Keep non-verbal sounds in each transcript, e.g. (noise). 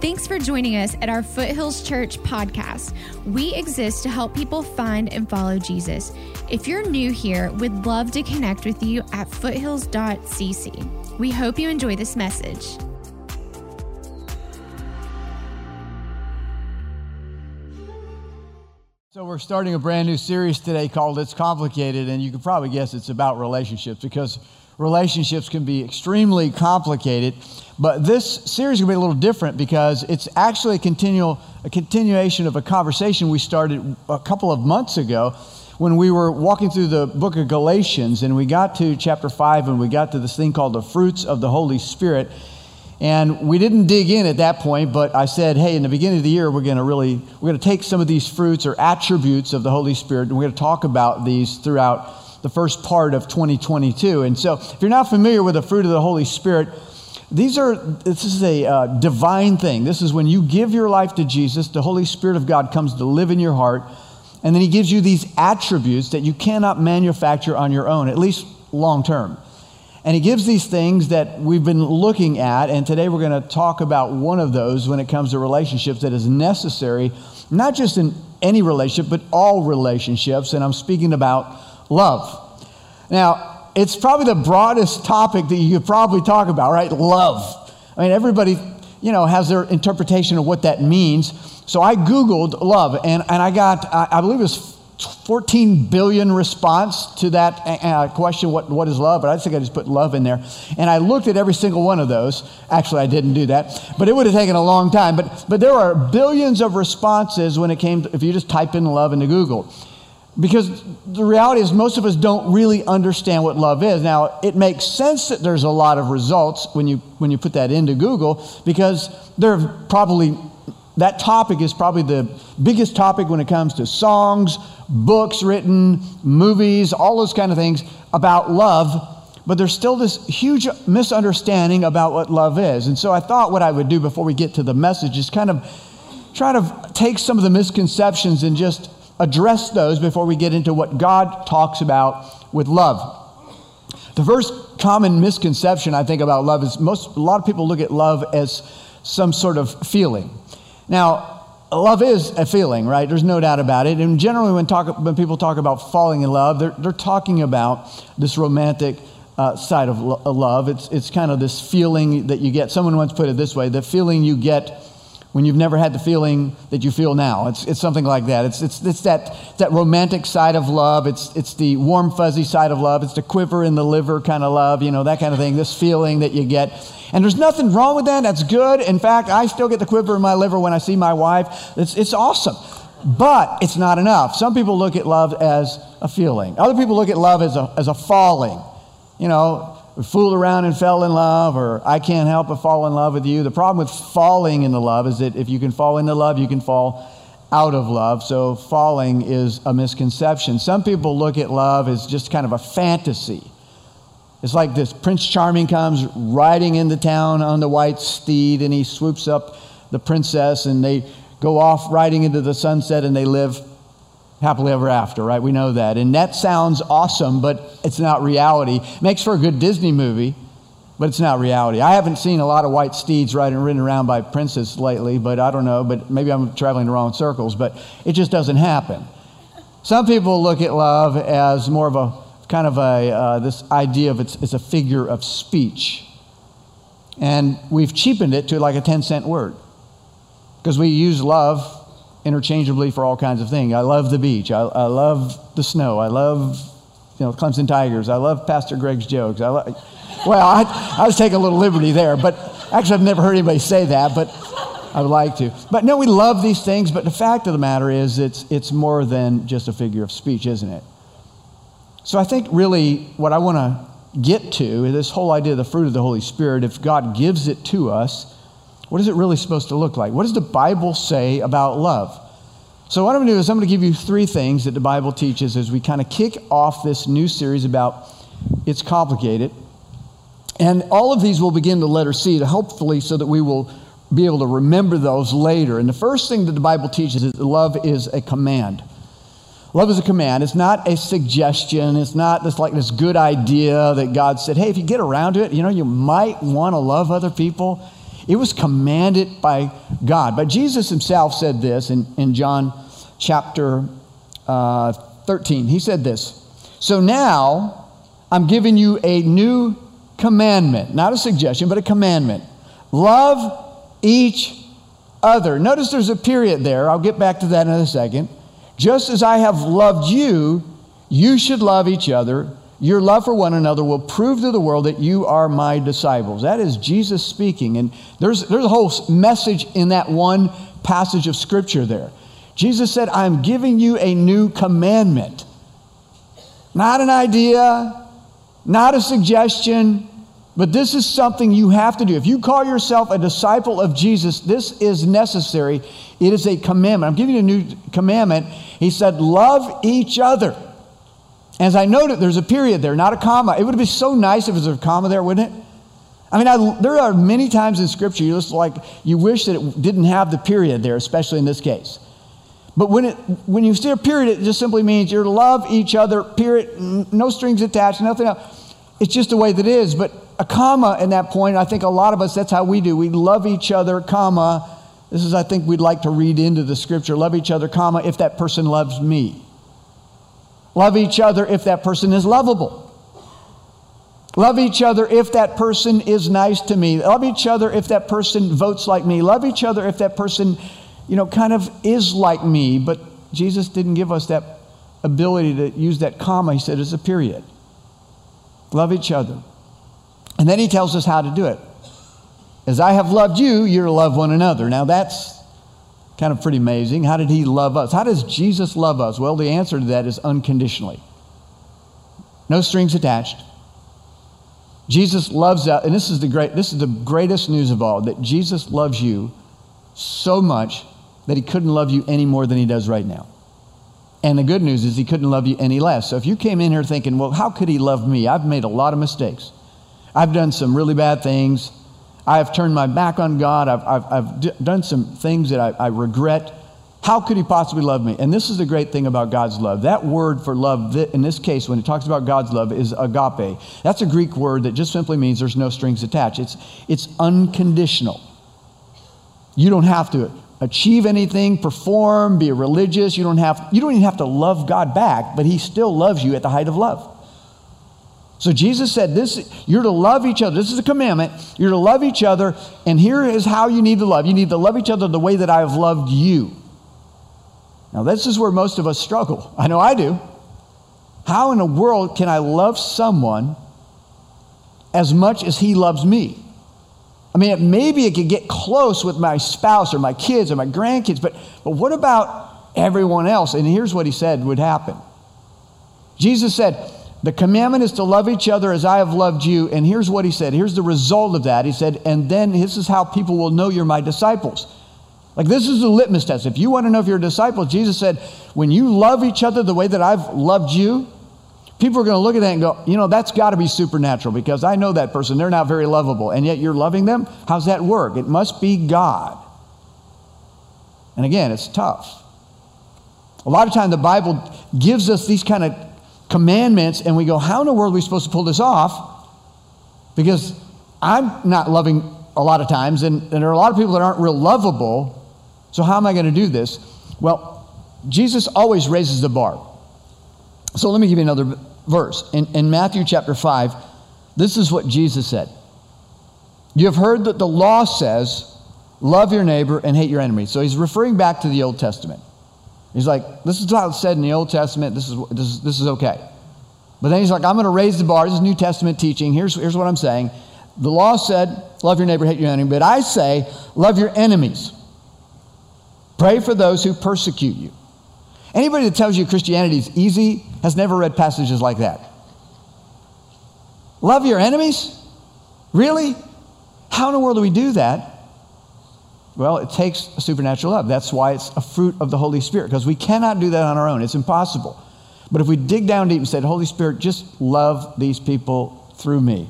Thanks for joining us at our Foothills Church podcast. We exist to help people find and follow Jesus. If you're new here, we'd love to connect with you at foothills.cc. We hope you enjoy this message. So, we're starting a brand new series today called It's Complicated, and you can probably guess it's about relationships because relationships can be extremely complicated. But this series to be a little different because it's actually a, continual, a continuation of a conversation we started a couple of months ago when we were walking through the book of Galatians and we got to chapter 5 and we got to this thing called the fruits of the Holy Spirit. And we didn't dig in at that point, but I said, hey, in the beginning of the year, we're going to really, we're going to take some of these fruits or attributes of the Holy Spirit and we're going to talk about these throughout the first part of 2022. And so, if you're not familiar with the fruit of the Holy Spirit, these are this is a uh, divine thing. This is when you give your life to Jesus, the Holy Spirit of God comes to live in your heart, and then He gives you these attributes that you cannot manufacture on your own, at least long term. And He gives these things that we've been looking at, and today we're going to talk about one of those when it comes to relationships that is necessary, not just in any relationship, but all relationships. And I'm speaking about love. Now, it's probably the broadest topic that you could probably talk about, right? Love. I mean, everybody, you know, has their interpretation of what that means. So I Googled love, and, and I got, I, I believe it was 14 billion response to that uh, uh, question, what, what is love? But I think I just put love in there. And I looked at every single one of those. Actually, I didn't do that, but it would have taken a long time. But, but there are billions of responses when it came to, if you just type in love into Google. Because the reality is, most of us don't really understand what love is. Now, it makes sense that there's a lot of results when you, when you put that into Google, because there are probably, that topic is probably the biggest topic when it comes to songs, books written, movies, all those kind of things about love. But there's still this huge misunderstanding about what love is. And so I thought what I would do before we get to the message is kind of try to take some of the misconceptions and just address those before we get into what God talks about with love. The first common misconception I think about love is most a lot of people look at love as some sort of feeling. Now, love is a feeling, right? There's no doubt about it. And generally, when, talk, when people talk about falling in love, they're, they're talking about this romantic uh, side of lo- love. It's, it's kind of this feeling that you get. Someone once put it this way the feeling you get when you've never had the feeling that you feel now. It's, it's something like that. It's, it's, it's that, that romantic side of love. It's, it's the warm, fuzzy side of love. It's the quiver in the liver kind of love, you know, that kind of thing, this feeling that you get. And there's nothing wrong with that. That's good. In fact, I still get the quiver in my liver when I see my wife. It's, it's awesome. But it's not enough. Some people look at love as a feeling, other people look at love as a, as a falling. You know, fooled around and fell in love, or I can't help but fall in love with you. The problem with falling into love is that if you can fall into love, you can fall out of love. So falling is a misconception. Some people look at love as just kind of a fantasy. It's like this Prince Charming comes riding into town on the white steed and he swoops up the princess and they go off riding into the sunset and they live happily ever after, right? We know that. And that sounds awesome, but it's not reality. Makes for a good Disney movie, but it's not reality. I haven't seen a lot of white steeds riding ridden around by princes lately, but I don't know, but maybe I'm traveling the wrong circles, but it just doesn't happen. Some people look at love as more of a kind of a uh, this idea of it's, it's a figure of speech. And we've cheapened it to like a 10 cent word. Because we use love interchangeably for all kinds of things. I love the beach. I, I love the snow. I love, you know, Clemson Tigers. I love Pastor Greg's jokes. I well, I, I was taking a little liberty there, but actually, I've never heard anybody say that, but I would like to. But no, we love these things, but the fact of the matter is, it's, it's more than just a figure of speech, isn't it? So I think really what I want to get to is this whole idea of the fruit of the Holy Spirit. If God gives it to us, what is it really supposed to look like? What does the Bible say about love? So, what I'm going to do is I'm going to give you three things that the Bible teaches as we kind of kick off this new series about It's Complicated. And all of these will begin the letter C, to hopefully, so that we will be able to remember those later. And the first thing that the Bible teaches is that love is a command. Love is a command. It's not a suggestion. It's not this like this good idea that God said, hey, if you get around to it, you know, you might want to love other people. It was commanded by God. But Jesus himself said this in, in John chapter uh, 13. He said this So now I'm giving you a new commandment, not a suggestion, but a commandment. Love each other. Notice there's a period there. I'll get back to that in a second. Just as I have loved you, you should love each other. Your love for one another will prove to the world that you are my disciples. That is Jesus speaking. And there's, there's a whole message in that one passage of scripture there. Jesus said, I'm giving you a new commandment. Not an idea, not a suggestion, but this is something you have to do. If you call yourself a disciple of Jesus, this is necessary. It is a commandment. I'm giving you a new commandment. He said, Love each other. As I noted, there's a period there, not a comma. It would be so nice if there was a comma there, wouldn't it? I mean, I, there are many times in Scripture you just like you wish that it didn't have the period there, especially in this case. But when, it, when you see a period, it just simply means you're love each other, period, no strings attached, nothing else. It's just the way that it is. But a comma in that point, I think a lot of us, that's how we do. We love each other, comma. This is, I think, we'd like to read into the Scripture. Love each other, comma, if that person loves me. Love each other if that person is lovable. Love each other if that person is nice to me. Love each other if that person votes like me. Love each other if that person, you know, kind of is like me. But Jesus didn't give us that ability to use that comma. He said it's a period. Love each other. And then he tells us how to do it. As I have loved you, you're to love one another. Now that's kind of pretty amazing. How did he love us? How does Jesus love us? Well, the answer to that is unconditionally. No strings attached. Jesus loves us, and this is the great this is the greatest news of all that Jesus loves you so much that he couldn't love you any more than he does right now. And the good news is he couldn't love you any less. So if you came in here thinking, well, how could he love me? I've made a lot of mistakes. I've done some really bad things. I have turned my back on God. I've, I've, I've d- done some things that I, I regret. How could he possibly love me? And this is the great thing about God's love. That word for love, in this case, when it talks about God's love, is agape. That's a Greek word that just simply means there's no strings attached. It's, it's unconditional. You don't have to achieve anything, perform, be religious. You don't, have, you don't even have to love God back, but he still loves you at the height of love. So Jesus said, This you're to love each other. This is a commandment. You're to love each other, and here is how you need to love. You need to love each other the way that I have loved you. Now, this is where most of us struggle. I know I do. How in the world can I love someone as much as he loves me? I mean, maybe it could get close with my spouse or my kids or my grandkids, but, but what about everyone else? And here's what he said would happen Jesus said, the commandment is to love each other as I have loved you. And here's what he said. Here's the result of that. He said, and then this is how people will know you're my disciples. Like this is the litmus test. If you want to know if you're a disciple, Jesus said, when you love each other the way that I've loved you, people are going to look at that and go, you know, that's got to be supernatural because I know that person. They're not very lovable. And yet you're loving them? How's that work? It must be God. And again, it's tough. A lot of time the Bible gives us these kind of commandments and we go, how in the world are we supposed to pull this off? Because I'm not loving a lot of times, and, and there are a lot of people that aren't real lovable. So, how am I going to do this? Well, Jesus always raises the bar. So, let me give you another verse. In, in Matthew chapter 5, this is what Jesus said You have heard that the law says, love your neighbor and hate your enemy. So, he's referring back to the Old Testament. He's like, this is how it's said in the Old Testament. This is, this is, this is okay. But then he's like, I'm going to raise the bar. This is New Testament teaching. Here's, here's what I'm saying. The law said, love your neighbor, hate your enemy. But I say, love your enemies. Pray for those who persecute you. Anybody that tells you Christianity is easy has never read passages like that. Love your enemies? Really? How in the world do we do that? Well, it takes supernatural love. That's why it's a fruit of the Holy Spirit, because we cannot do that on our own. It's impossible. But if we dig down deep and say, Holy Spirit, just love these people through me,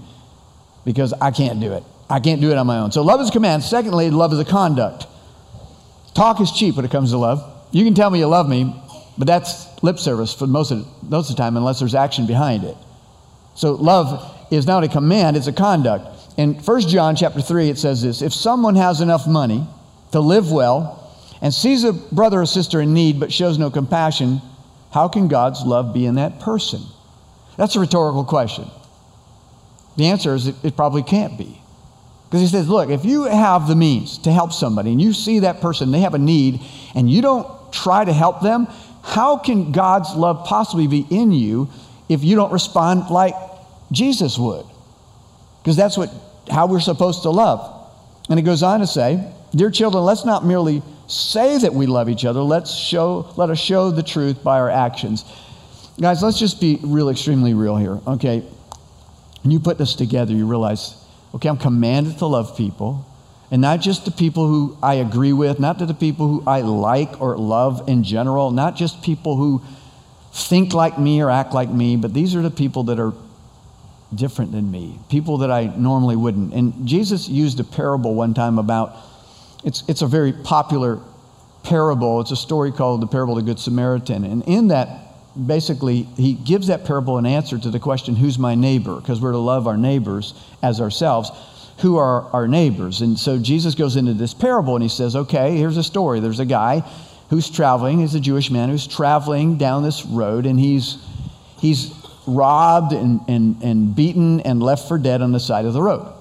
because I can't do it. I can't do it on my own. So love is a command. Secondly, love is a conduct. Talk is cheap when it comes to love. You can tell me you love me, but that's lip service for most of, most of the time, unless there's action behind it. So love is not a command, it's a conduct. In 1 John chapter 3, it says this if someone has enough money to live well, and sees a brother or sister in need but shows no compassion, how can God's love be in that person? That's a rhetorical question. The answer is it, it probably can't be. Because he says, look, if you have the means to help somebody and you see that person, they have a need, and you don't try to help them, how can God's love possibly be in you if you don't respond like Jesus would? Because that's what how we're supposed to love. And it goes on to say, Dear children, let's not merely say that we love each other, let's show, let us show the truth by our actions. Guys, let's just be real, extremely real here, okay? When you put this together, you realize, okay, I'm commanded to love people, and not just the people who I agree with, not to the people who I like or love in general, not just people who think like me or act like me, but these are the people that are different than me, people that I normally wouldn't. And Jesus used a parable one time about it's, it's a very popular parable. It's a story called the parable of the Good Samaritan. And in that, basically, he gives that parable an answer to the question, Who's my neighbor? Because we're to love our neighbors as ourselves. Who are our neighbors? And so Jesus goes into this parable and he says, Okay, here's a story. There's a guy who's traveling, he's a Jewish man who's traveling down this road and he's, he's robbed and, and, and beaten and left for dead on the side of the road.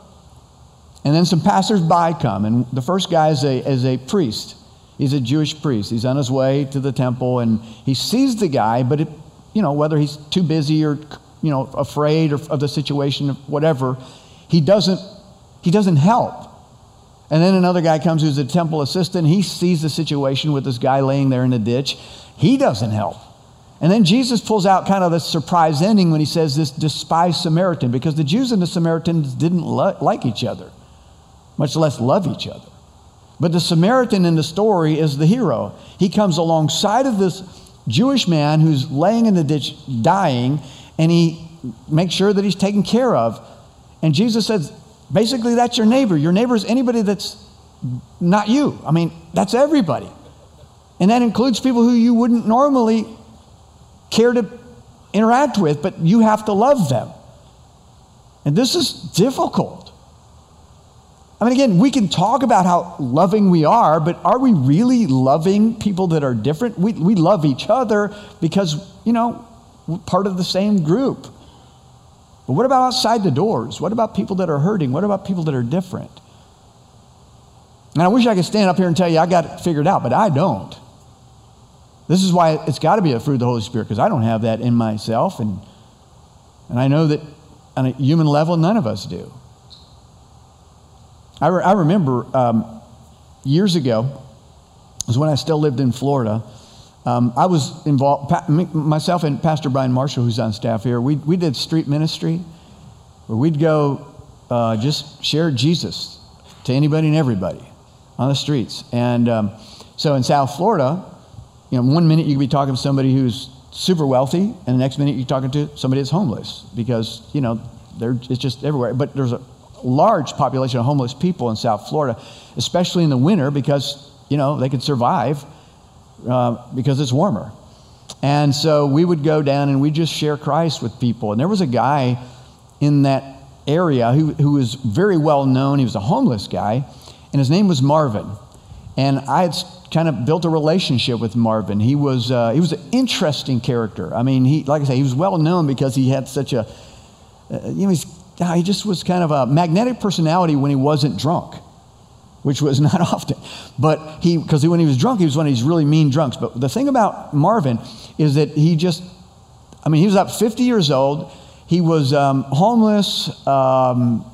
And then some passersby come, and the first guy is a, is a priest. He's a Jewish priest. He's on his way to the temple, and he sees the guy, but it, you know, whether he's too busy or you know afraid of the situation, or whatever, he doesn't he doesn't help. And then another guy comes who's a temple assistant. He sees the situation with this guy laying there in the ditch. He doesn't help. And then Jesus pulls out kind of this surprise ending when he says this despised Samaritan, because the Jews and the Samaritans didn't like each other, much less love each other. But the Samaritan in the story is the hero. He comes alongside of this Jewish man who's laying in the ditch dying, and he makes sure that he's taken care of. And Jesus says, basically, that's your neighbor. Your neighbor is anybody that's not you. I mean, that's everybody. And that includes people who you wouldn't normally care to interact with, but you have to love them. And this is difficult. I mean, again, we can talk about how loving we are, but are we really loving people that are different? We, we love each other because, you know, we're part of the same group. But what about outside the doors? What about people that are hurting? What about people that are different? And I wish I could stand up here and tell you I got it figured out, but I don't. This is why it's got to be a fruit of the Holy Spirit, because I don't have that in myself. And, and I know that on a human level, none of us do. I, re- I remember um, years ago, was when I still lived in Florida. Um, I was involved, pa- myself and Pastor Brian Marshall, who's on staff here, we, we did street ministry where we'd go uh, just share Jesus to anybody and everybody on the streets. And um, so in South Florida, you know, one minute you could be talking to somebody who's super wealthy, and the next minute you're talking to somebody that's homeless because, you know, they're, it's just everywhere. But there's a large population of homeless people in South Florida, especially in the winter because, you know, they could survive uh, because it's warmer. And so we would go down and we just share Christ with people. And there was a guy in that area who, who was very well known. He was a homeless guy, and his name was Marvin. And I had kind of built a relationship with Marvin. He was, uh, he was an interesting character. I mean, he, like I say, he was well known because he had such a, uh, you know, he's, he just was kind of a magnetic personality when he wasn't drunk, which was (laughs) not often. But he, because when he was drunk, he was one of these really mean drunks. But the thing about Marvin is that he just, I mean, he was about 50 years old. He was um, homeless. Um,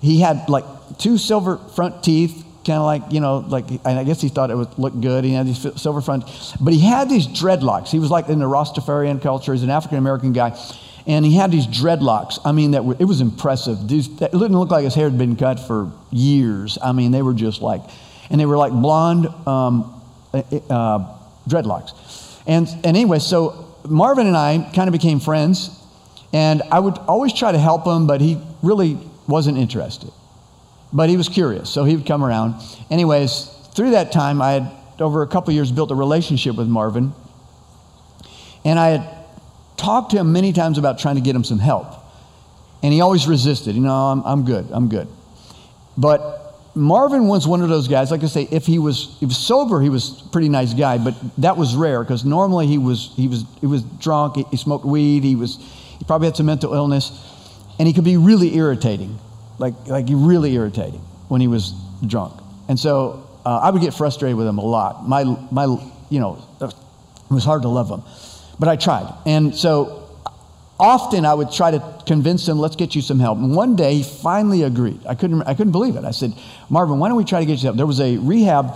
he had like two silver front teeth kind of like, you know, like, and I guess he thought it would look good. He had these silver front, but he had these dreadlocks. He was like in the Rastafarian culture. He's an African American guy. And he had these dreadlocks. I mean, that were, it was impressive. These, it didn't look like his hair had been cut for years. I mean, they were just like, and they were like blonde um, uh, uh dreadlocks. And, and anyway, so Marvin and I kind of became friends. And I would always try to help him, but he really wasn't interested. But he was curious, so he would come around. Anyways, through that time, I had, over a couple years, built a relationship with Marvin. And I had talked to him many times about trying to get him some help. And he always resisted. You know, I'm, I'm good, I'm good. But Marvin was one of those guys. Like I say, if he was, was sober, he was a pretty nice guy, but that was rare because normally he was, he was, he was drunk. He, he smoked weed. He was, he probably had some mental illness, and he could be really irritating, like like really irritating when he was drunk. And so uh, I would get frustrated with him a lot. My my, you know, it was hard to love him, but I tried. And so often I would try to convince him, let's get you some help. And one day he finally agreed. I couldn't, I couldn't believe it. I said, Marvin, why don't we try to get you help? There was a rehab,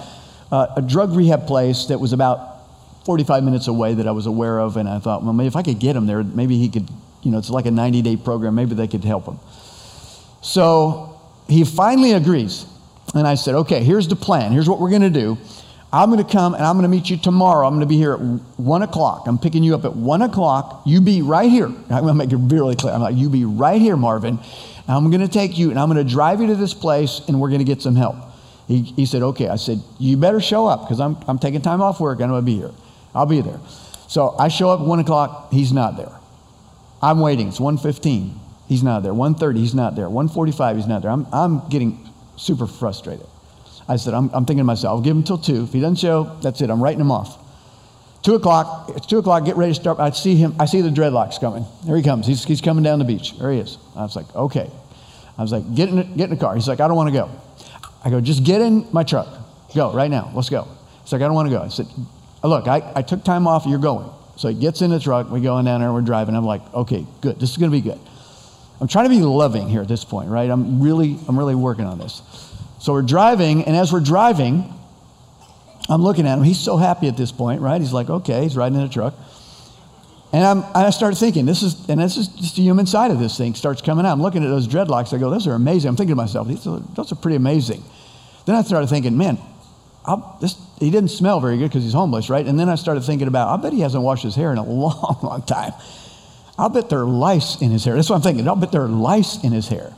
uh, a drug rehab place that was about 45 minutes away that I was aware of. And I thought, well, maybe if I could get him there, maybe he could, you know, it's like a 90 day program. Maybe they could help him. So he finally agrees. And I said, okay, here's the plan. Here's what we're going to do. I'm going to come and I'm going to meet you tomorrow. I'm going to be here at one o'clock. I'm picking you up at one o'clock. You be right here. I'm going to make it really clear. I'm like, you be right here, Marvin. I'm going to take you and I'm going to drive you to this place and we're going to get some help. He, he said, okay. I said, you better show up because I'm, I'm taking time off work. And I'm going to be here. I'll be there. So I show up at one o'clock. He's not there. I'm waiting. It's 1.15. He's not there. 1.30. He's not there. 1.45. He's not there. I'm, I'm getting super frustrated. I said, I'm, I'm thinking to myself, I'll give him till 2. If he doesn't show, that's it. I'm writing him off. 2 o'clock, it's 2 o'clock, get ready to start. I see him, I see the dreadlocks coming. There he comes. He's, he's coming down the beach. There he is. I was like, okay. I was like, get in, get in the car. He's like, I don't want to go. I go, just get in my truck. Go right now. Let's go. He's like, I don't want to go. I said, look, I, I took time off. You're going. So he gets in the truck. We're going down there. We're driving. I'm like, okay, good. This is going to be good. I'm trying to be loving here at this point, right? I'm really, I'm really working on this. So we're driving, and as we're driving, I'm looking at him. He's so happy at this point, right? He's like, okay, he's riding in a truck. And I'm, I started thinking, this is, and this is just the human side of this thing starts coming out. I'm looking at those dreadlocks. I go, those are amazing. I'm thinking to myself, these are, those are pretty amazing. Then I started thinking, man, this, he didn't smell very good because he's homeless, right? And then I started thinking about, I bet he hasn't washed his hair in a (laughs) long, long time. I'll bet there are lice in his hair. That's what I'm thinking. I'll bet there are lice in his hair.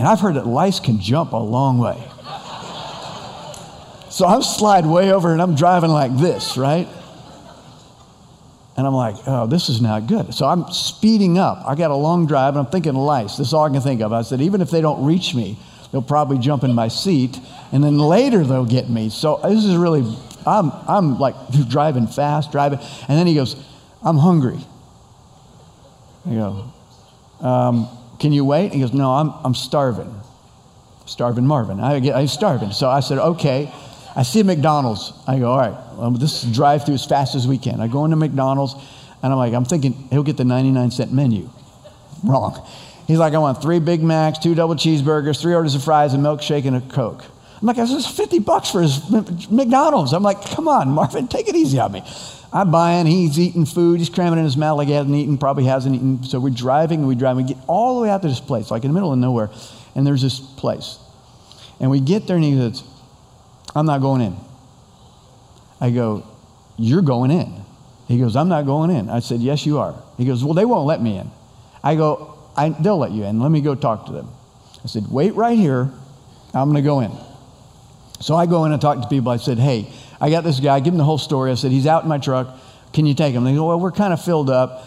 And I've heard that lice can jump a long way. So I'm slide way over and I'm driving like this, right? And I'm like, oh, this is not good. So I'm speeding up. I got a long drive and I'm thinking lice. This is all I can think of. I said, even if they don't reach me, they'll probably jump in my seat and then later they'll get me. So this is really, I'm, I'm like driving fast, driving. And then he goes, I'm hungry. I go, um, can you wait? He goes, No, I'm, I'm starving. Starving Marvin. I I'm starving. So I said, Okay. I see McDonald's. I go, All right, well, this drive through as fast as we can. I go into McDonald's and I'm like, I'm thinking he'll get the 99 cent menu. Wrong. He's like, I want three Big Macs, two double cheeseburgers, three orders of fries, a milkshake, and a Coke. I'm like, this is 50 bucks for his McDonald's. I'm like, come on, Marvin, take it easy on me. I'm buying, he's eating food, he's cramming in his mouth like he hasn't eaten, probably hasn't eaten. So we're driving and we drive, and we get all the way out to this place, like in the middle of nowhere, and there's this place. And we get there and he says, I'm not going in. I go, You're going in. He goes, I'm not going in. I said, Yes, you are. He goes, Well, they won't let me in. I go, I, They'll let you in. Let me go talk to them. I said, Wait right here. I'm going to go in. So I go in and talk to people. I said, Hey, I got this guy, I give him the whole story. I said, He's out in my truck. Can you take him? They go, Well, we're kind of filled up.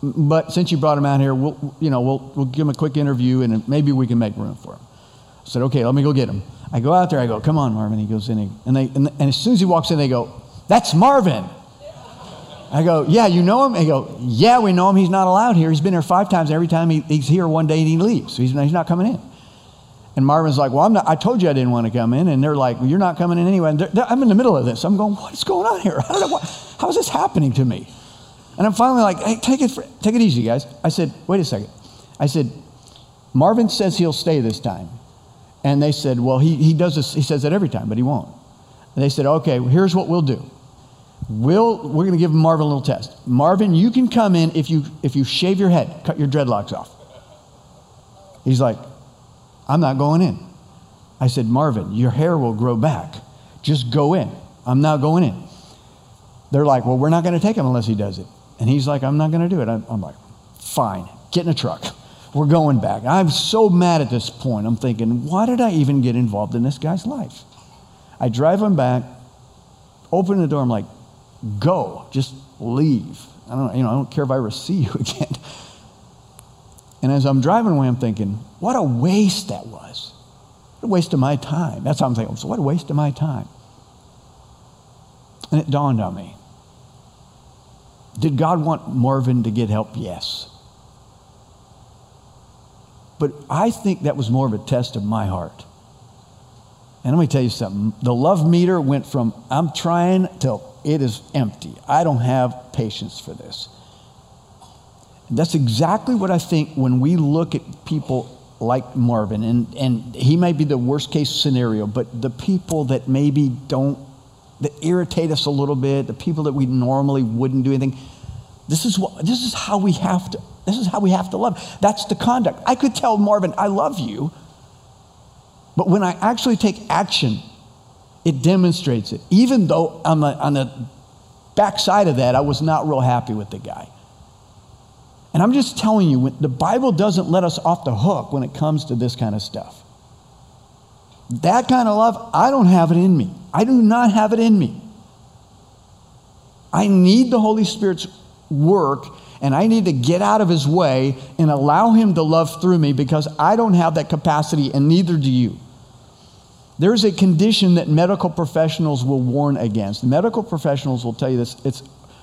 But since you brought him out here, we'll, you know, we'll, we'll give him a quick interview and maybe we can make room for him. I said, Okay, let me go get him. I go out there, I go, Come on, Marvin. He goes in, and, they, and, and as soon as he walks in, they go, That's Marvin. I go, Yeah, you know him? They go, Yeah, we know him. He's not allowed here. He's been here five times. Every time he, he's here one day and he leaves. So he's, he's not coming in. And Marvin's like, Well, I'm not, I told you I didn't want to come in. And they're like, well, You're not coming in anyway. They're, they're, I'm in the middle of this. I'm going, What's going on here? (laughs) How, did, what, how is this happening to me? And I'm finally like, Hey, take it, for, take it easy, guys. I said, Wait a second. I said, Marvin says he'll stay this time. And they said, Well, he, he does this, he says that every time, but he won't. And they said, Okay, here's what we'll do. We'll, we're going to give Marvin a little test. Marvin, you can come in if you, if you shave your head, cut your dreadlocks off. He's like, I'm not going in. I said, Marvin, your hair will grow back. Just go in. I'm not going in. They're like, well, we're not going to take him unless he does it. And he's like, I'm not going to do it. I'm, like, fine, get in a truck. We're going back. I'm so mad at this point. I'm thinking, why did I even get involved in this guy's life? I drive him back, open the door. I'm like, go, just leave. I don't, you know, I don't care if I ever see you again. And as I'm driving away, I'm thinking, what a waste that was. What a waste of my time. That's how I'm thinking. So, what a waste of my time. And it dawned on me. Did God want Marvin to get help? Yes. But I think that was more of a test of my heart. And let me tell you something the love meter went from I'm trying till it is empty. I don't have patience for this. That's exactly what I think when we look at people like Marvin, and, and he may be the worst case scenario, but the people that maybe don't, that irritate us a little bit, the people that we normally wouldn't do anything, this is, what, this is how we have to, this is how we have to love. That's the conduct. I could tell Marvin, I love you, but when I actually take action, it demonstrates it. Even though on the, on the backside of that, I was not real happy with the guy. And I'm just telling you, the Bible doesn't let us off the hook when it comes to this kind of stuff. That kind of love, I don't have it in me. I do not have it in me. I need the Holy Spirit's work and I need to get out of his way and allow him to love through me because I don't have that capacity and neither do you. There's a condition that medical professionals will warn against. Medical professionals will tell you this it's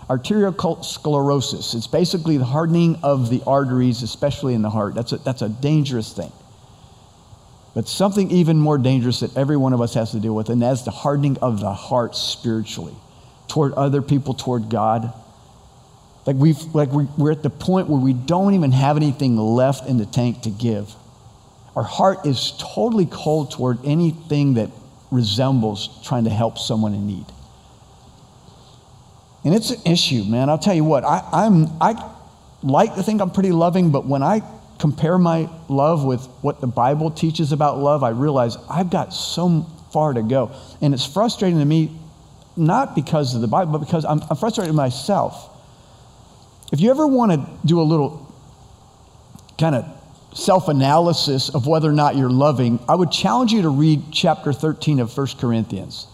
arteriosclerosis. It's basically the hardening of the arteries, especially in the heart. That's a, that's a dangerous thing. But something even more dangerous that every one of us has to deal with, and that's the hardening of the heart spiritually toward other people, toward God. Like, we've, like we're at the point where we don't even have anything left in the tank to give. Our heart is totally cold toward anything that resembles trying to help someone in need. And it's an issue, man. I'll tell you what, I, I'm, I like to think I'm pretty loving, but when I compare my love with what the Bible teaches about love, I realize I've got so far to go. And it's frustrating to me, not because of the Bible, but because I'm, I'm frustrated with myself. If you ever want to do a little kind of self analysis of whether or not you're loving, I would challenge you to read chapter 13 of 1 Corinthians.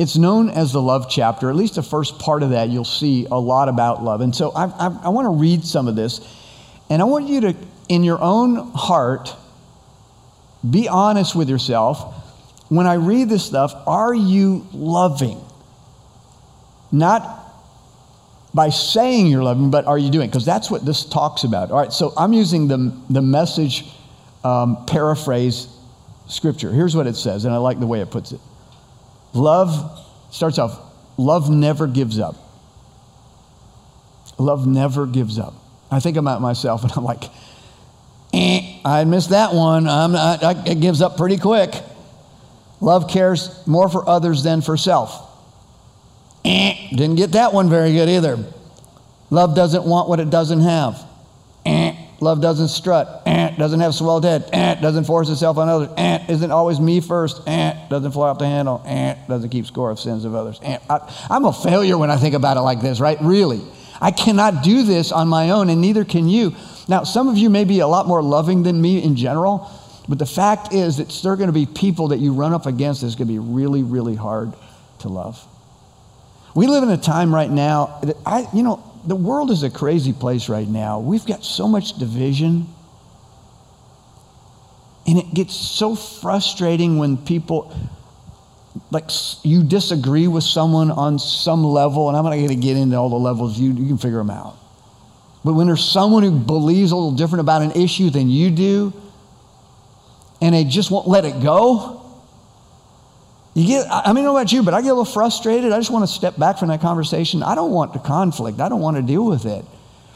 It's known as the love chapter. At least the first part of that, you'll see a lot about love. And so I, I, I want to read some of this. And I want you to, in your own heart, be honest with yourself. When I read this stuff, are you loving? Not by saying you're loving, but are you doing? Because that's what this talks about. All right, so I'm using the, the message um, paraphrase scripture. Here's what it says, and I like the way it puts it. Love starts off, love never gives up. Love never gives up. I think about myself and I'm like, eh, I missed that one. I'm not, I, it gives up pretty quick. Love cares more for others than for self. Eh, didn't get that one very good either. Love doesn't want what it doesn't have. Love doesn't strut. Eh, doesn't have swelled head. Eh, doesn't force itself on others. Eh, isn't always me first. Eh, doesn't fly off the handle. Eh, doesn't keep score of sins of others. Eh, I, I'm a failure when I think about it like this, right? Really. I cannot do this on my own, and neither can you. Now, some of you may be a lot more loving than me in general, but the fact is that there are going to be people that you run up against that's going to be really, really hard to love. We live in a time right now that I, you know, the world is a crazy place right now. We've got so much division. And it gets so frustrating when people, like, you disagree with someone on some level, and I'm not going to get into all the levels, you, you can figure them out. But when there's someone who believes a little different about an issue than you do, and they just won't let it go, you get, I mean, I know about you, but I get a little frustrated. I just want to step back from that conversation. I don't want the conflict. I don't want to deal with it.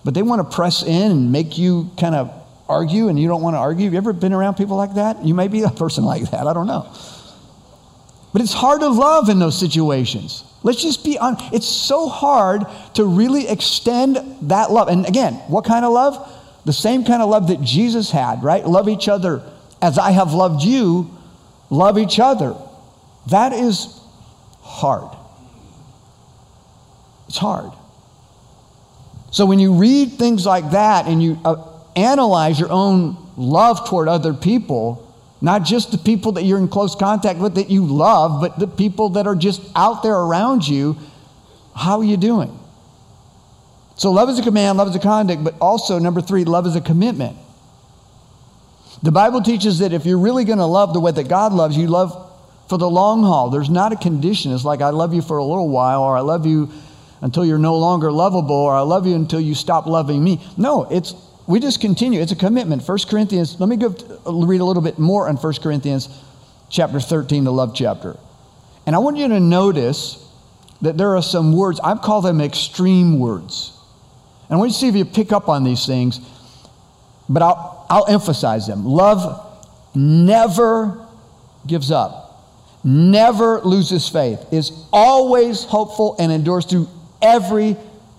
But they want to press in and make you kind of argue, and you don't want to argue. Have you ever been around people like that? You may be a (laughs) person like that. I don't know. But it's hard to love in those situations. Let's just be on. It's so hard to really extend that love. And again, what kind of love? The same kind of love that Jesus had, right? Love each other as I have loved you. Love each other. That is hard. It's hard. So when you read things like that and you uh, analyze your own love toward other people, not just the people that you're in close contact with that you love, but the people that are just out there around you, how are you doing? So love is a command, love is a conduct, but also number three, love is a commitment. The Bible teaches that if you're really going to love the way that God loves, you love for the long haul. There's not a condition. It's like, I love you for a little while, or I love you until you're no longer lovable, or I love you until you stop loving me. No, it's we just continue. It's a commitment. 1 Corinthians, let me go read a little bit more on 1 Corinthians chapter 13, the love chapter. And I want you to notice that there are some words, I call them extreme words. And I want you to see if you pick up on these things, but I'll, I'll emphasize them. Love never gives up, never loses faith, is always hopeful, and endures through every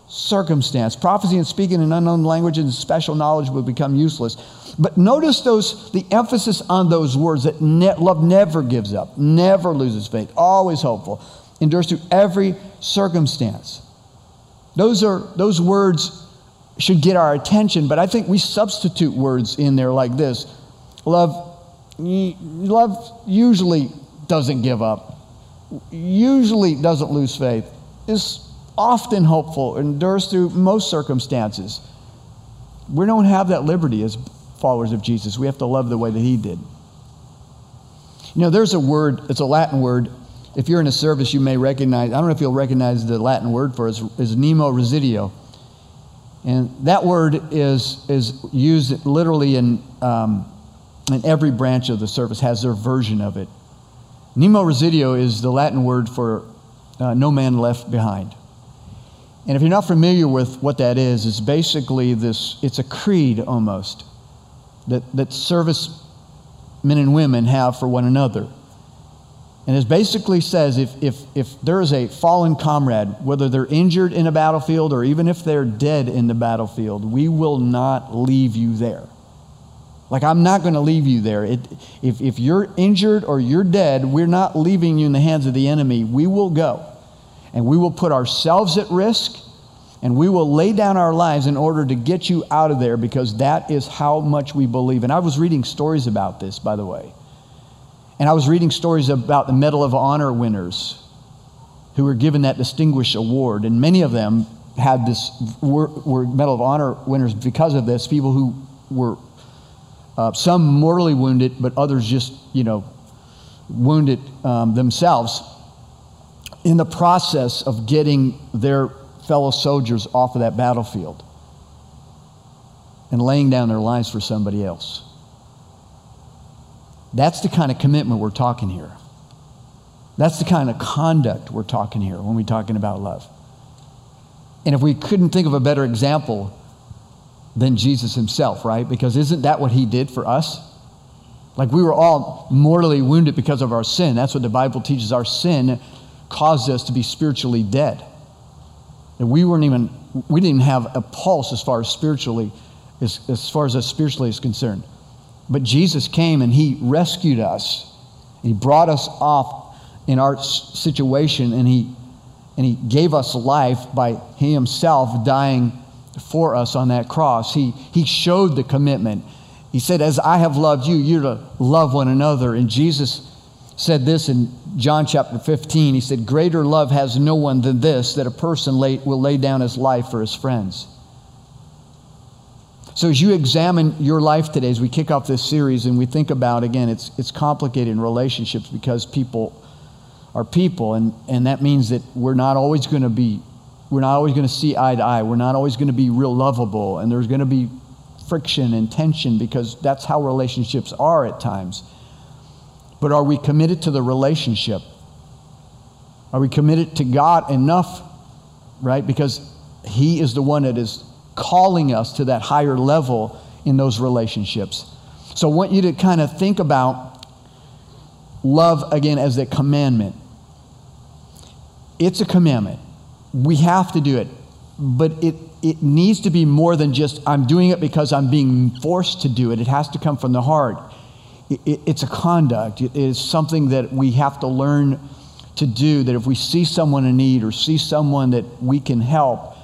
circumstance. Prophecy and speaking in unknown languages and special knowledge will become useless. But notice those the emphasis on those words that ne- love never gives up, never loses faith, always hopeful, endures through every circumstance. Those are those words should get our attention, but I think we substitute words in there like this. Love love usually doesn't give up. Usually doesn't lose faith. Is often hopeful, endures through most circumstances. We don't have that liberty as followers of Jesus. We have to love the way that he did. You know, there's a word, it's a Latin word. If you're in a service, you may recognize, I don't know if you'll recognize the Latin word for it, is nemo resideo. And that word is, is used literally in, um, in every branch of the service, has their version of it. Nemo resideo is the Latin word for uh, no man left behind. And if you're not familiar with what that is, it's basically this, it's a creed almost that, that service men and women have for one another. And it basically says if, if, if there is a fallen comrade, whether they're injured in a battlefield or even if they're dead in the battlefield, we will not leave you there. Like, I'm not going to leave you there. It, if, if you're injured or you're dead, we're not leaving you in the hands of the enemy. We will go. And we will put ourselves at risk and we will lay down our lives in order to get you out of there because that is how much we believe. And I was reading stories about this, by the way. And I was reading stories about the Medal of Honor winners who were given that distinguished award. And many of them had this, were, were Medal of Honor winners because of this, people who were uh, some mortally wounded, but others just, you know, wounded um, themselves in the process of getting their fellow soldiers off of that battlefield and laying down their lives for somebody else. That's the kind of commitment we're talking here. That's the kind of conduct we're talking here when we're talking about love. And if we couldn't think of a better example than Jesus himself, right? Because isn't that what he did for us? Like we were all mortally wounded because of our sin. That's what the Bible teaches. Our sin caused us to be spiritually dead. And we weren't even, we didn't have a pulse as far as spiritually, as, as far as us spiritually is concerned. But Jesus came and he rescued us. He brought us off in our situation and he, and he gave us life by he himself dying for us on that cross. He, he showed the commitment. He said, As I have loved you, you're to love one another. And Jesus said this in John chapter 15. He said, Greater love has no one than this, that a person lay, will lay down his life for his friends. So, as you examine your life today, as we kick off this series and we think about, again, it's, it's complicated in relationships because people are people, and, and that means that we're not always going to be, we're not always going to see eye to eye. We're not always going to be real lovable, and there's going to be friction and tension because that's how relationships are at times. But are we committed to the relationship? Are we committed to God enough, right? Because He is the one that is calling us to that higher level in those relationships. So I want you to kind of think about love again as a commandment. It's a commandment. We have to do it. But it, it needs to be more than just, I'm doing it because I'm being forced to do it. It has to come from the heart it, it's a conduct. It is something that we have to learn to do. That if we see someone in need or see someone that we can help,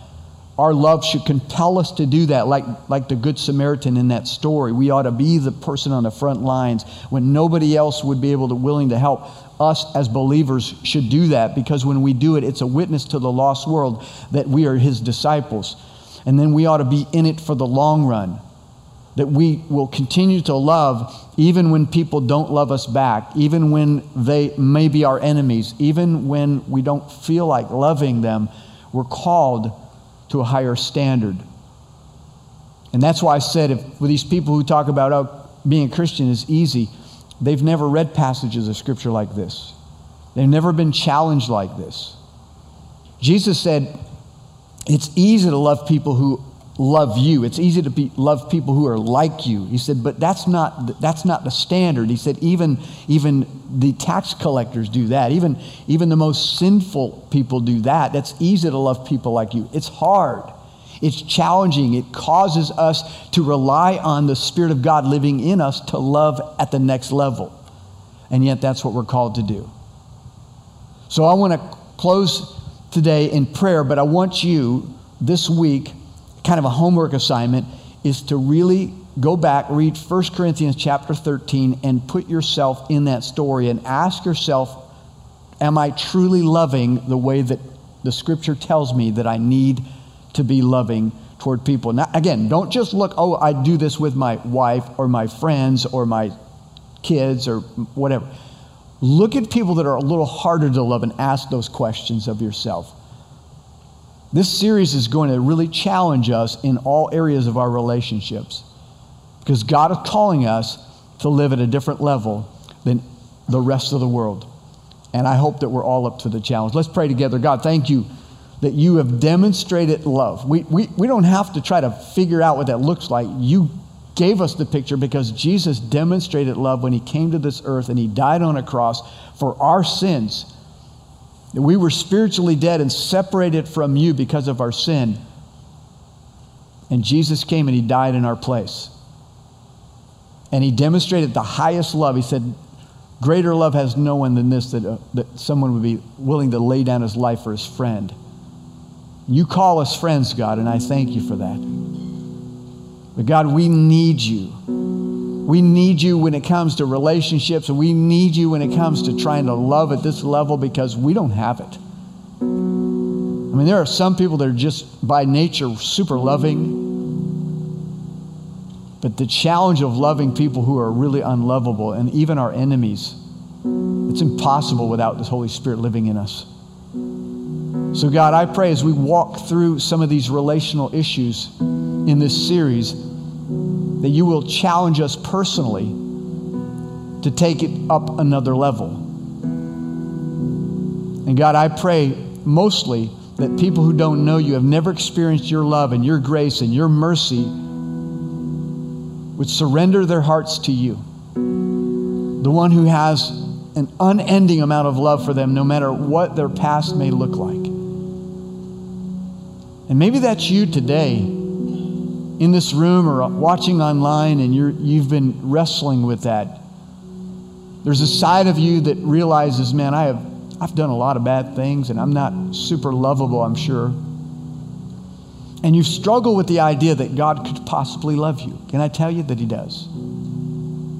our love should compel us to do that, like, like the Good Samaritan in that story. We ought to be the person on the front lines when nobody else would be able to willing to help. Us as believers should do that because when we do it, it's a witness to the lost world that we are his disciples. And then we ought to be in it for the long run. that we will continue to love even when people don't love us back, even when they may be our enemies, even when we don't feel like loving them. We're called to a higher standard. And that's why I said, if with these people who talk about oh, being a Christian is easy, they've never read passages of Scripture like this. They've never been challenged like this. Jesus said, It's easy to love people who love you. It's easy to be, love people who are like you. He said, but that's not, that's not the standard. He said, even, even the tax collectors do that. Even, even the most sinful people do that. That's easy to love people like you. It's hard. It's challenging. It causes us to rely on the Spirit of God living in us to love at the next level. And yet, that's what we're called to do. So, I want to close today in prayer, but I want you this week kind of a homework assignment is to really go back, read 1 Corinthians chapter 13, and put yourself in that story and ask yourself, Am I truly loving the way that the scripture tells me that I need to be loving toward people? Now, again, don't just look, oh, I do this with my wife or my friends or my kids or whatever. Look at people that are a little harder to love and ask those questions of yourself. This series is going to really challenge us in all areas of our relationships because God is calling us to live at a different level than the rest of the world. And I hope that we're all up to the challenge. Let's pray together. God, thank you that you have demonstrated love. We, we, we don't have to try to figure out what that looks like. You gave us the picture because Jesus demonstrated love when he came to this earth and he died on a cross for our sins we were spiritually dead and separated from you because of our sin. And Jesus came and he died in our place. And he demonstrated the highest love. He said, Greater love has no one than this, that, uh, that someone would be willing to lay down his life for his friend. You call us friends, God, and I thank you for that. But God, we need you. We need you when it comes to relationships, and we need you when it comes to trying to love at this level because we don't have it. I mean, there are some people that are just by nature super loving. But the challenge of loving people who are really unlovable and even our enemies, it's impossible without the Holy Spirit living in us. So, God, I pray as we walk through some of these relational issues in this series, that you will challenge us personally to take it up another level. And God, I pray mostly that people who don't know you have never experienced your love and your grace and your mercy would surrender their hearts to you. The one who has an unending amount of love for them, no matter what their past may look like. And maybe that's you today in this room or watching online and you're, you've been wrestling with that, there's a side of you that realizes, man, I have, I've done a lot of bad things and I'm not super lovable, I'm sure. And you struggle with the idea that God could possibly love you. Can I tell you that He does?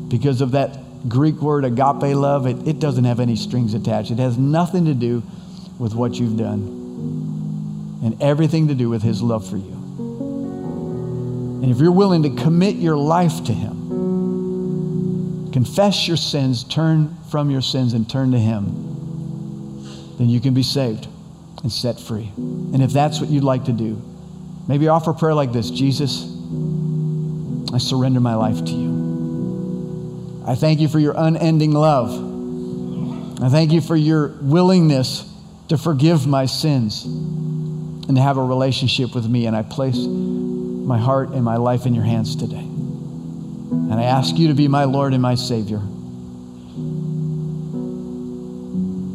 Because of that Greek word agape love, it, it doesn't have any strings attached. It has nothing to do with what you've done and everything to do with His love for you. And if you're willing to commit your life to Him, confess your sins, turn from your sins, and turn to Him, then you can be saved and set free. And if that's what you'd like to do, maybe offer prayer like this Jesus, I surrender my life to you. I thank you for your unending love. I thank you for your willingness to forgive my sins and to have a relationship with me. And I place my heart and my life in your hands today. And I ask you to be my Lord and my Savior.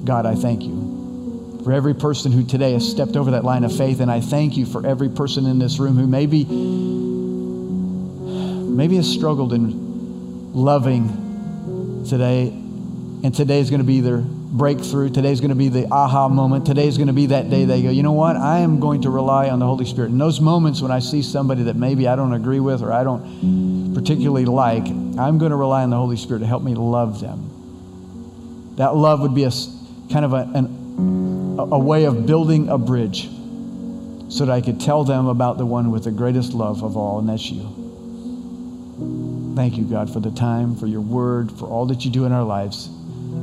God, I thank you for every person who today has stepped over that line of faith. And I thank you for every person in this room who maybe, maybe has struggled in loving today. And today is going to be their breakthrough. Today's going to be the aha moment. Today's going to be that day they go, you know what? I am going to rely on the Holy Spirit. In those moments when I see somebody that maybe I don't agree with or I don't particularly like, I'm going to rely on the Holy Spirit to help me love them. That love would be a kind of a, an, a way of building a bridge so that I could tell them about the one with the greatest love of all, and that's you. Thank you, God, for the time, for your word, for all that you do in our lives.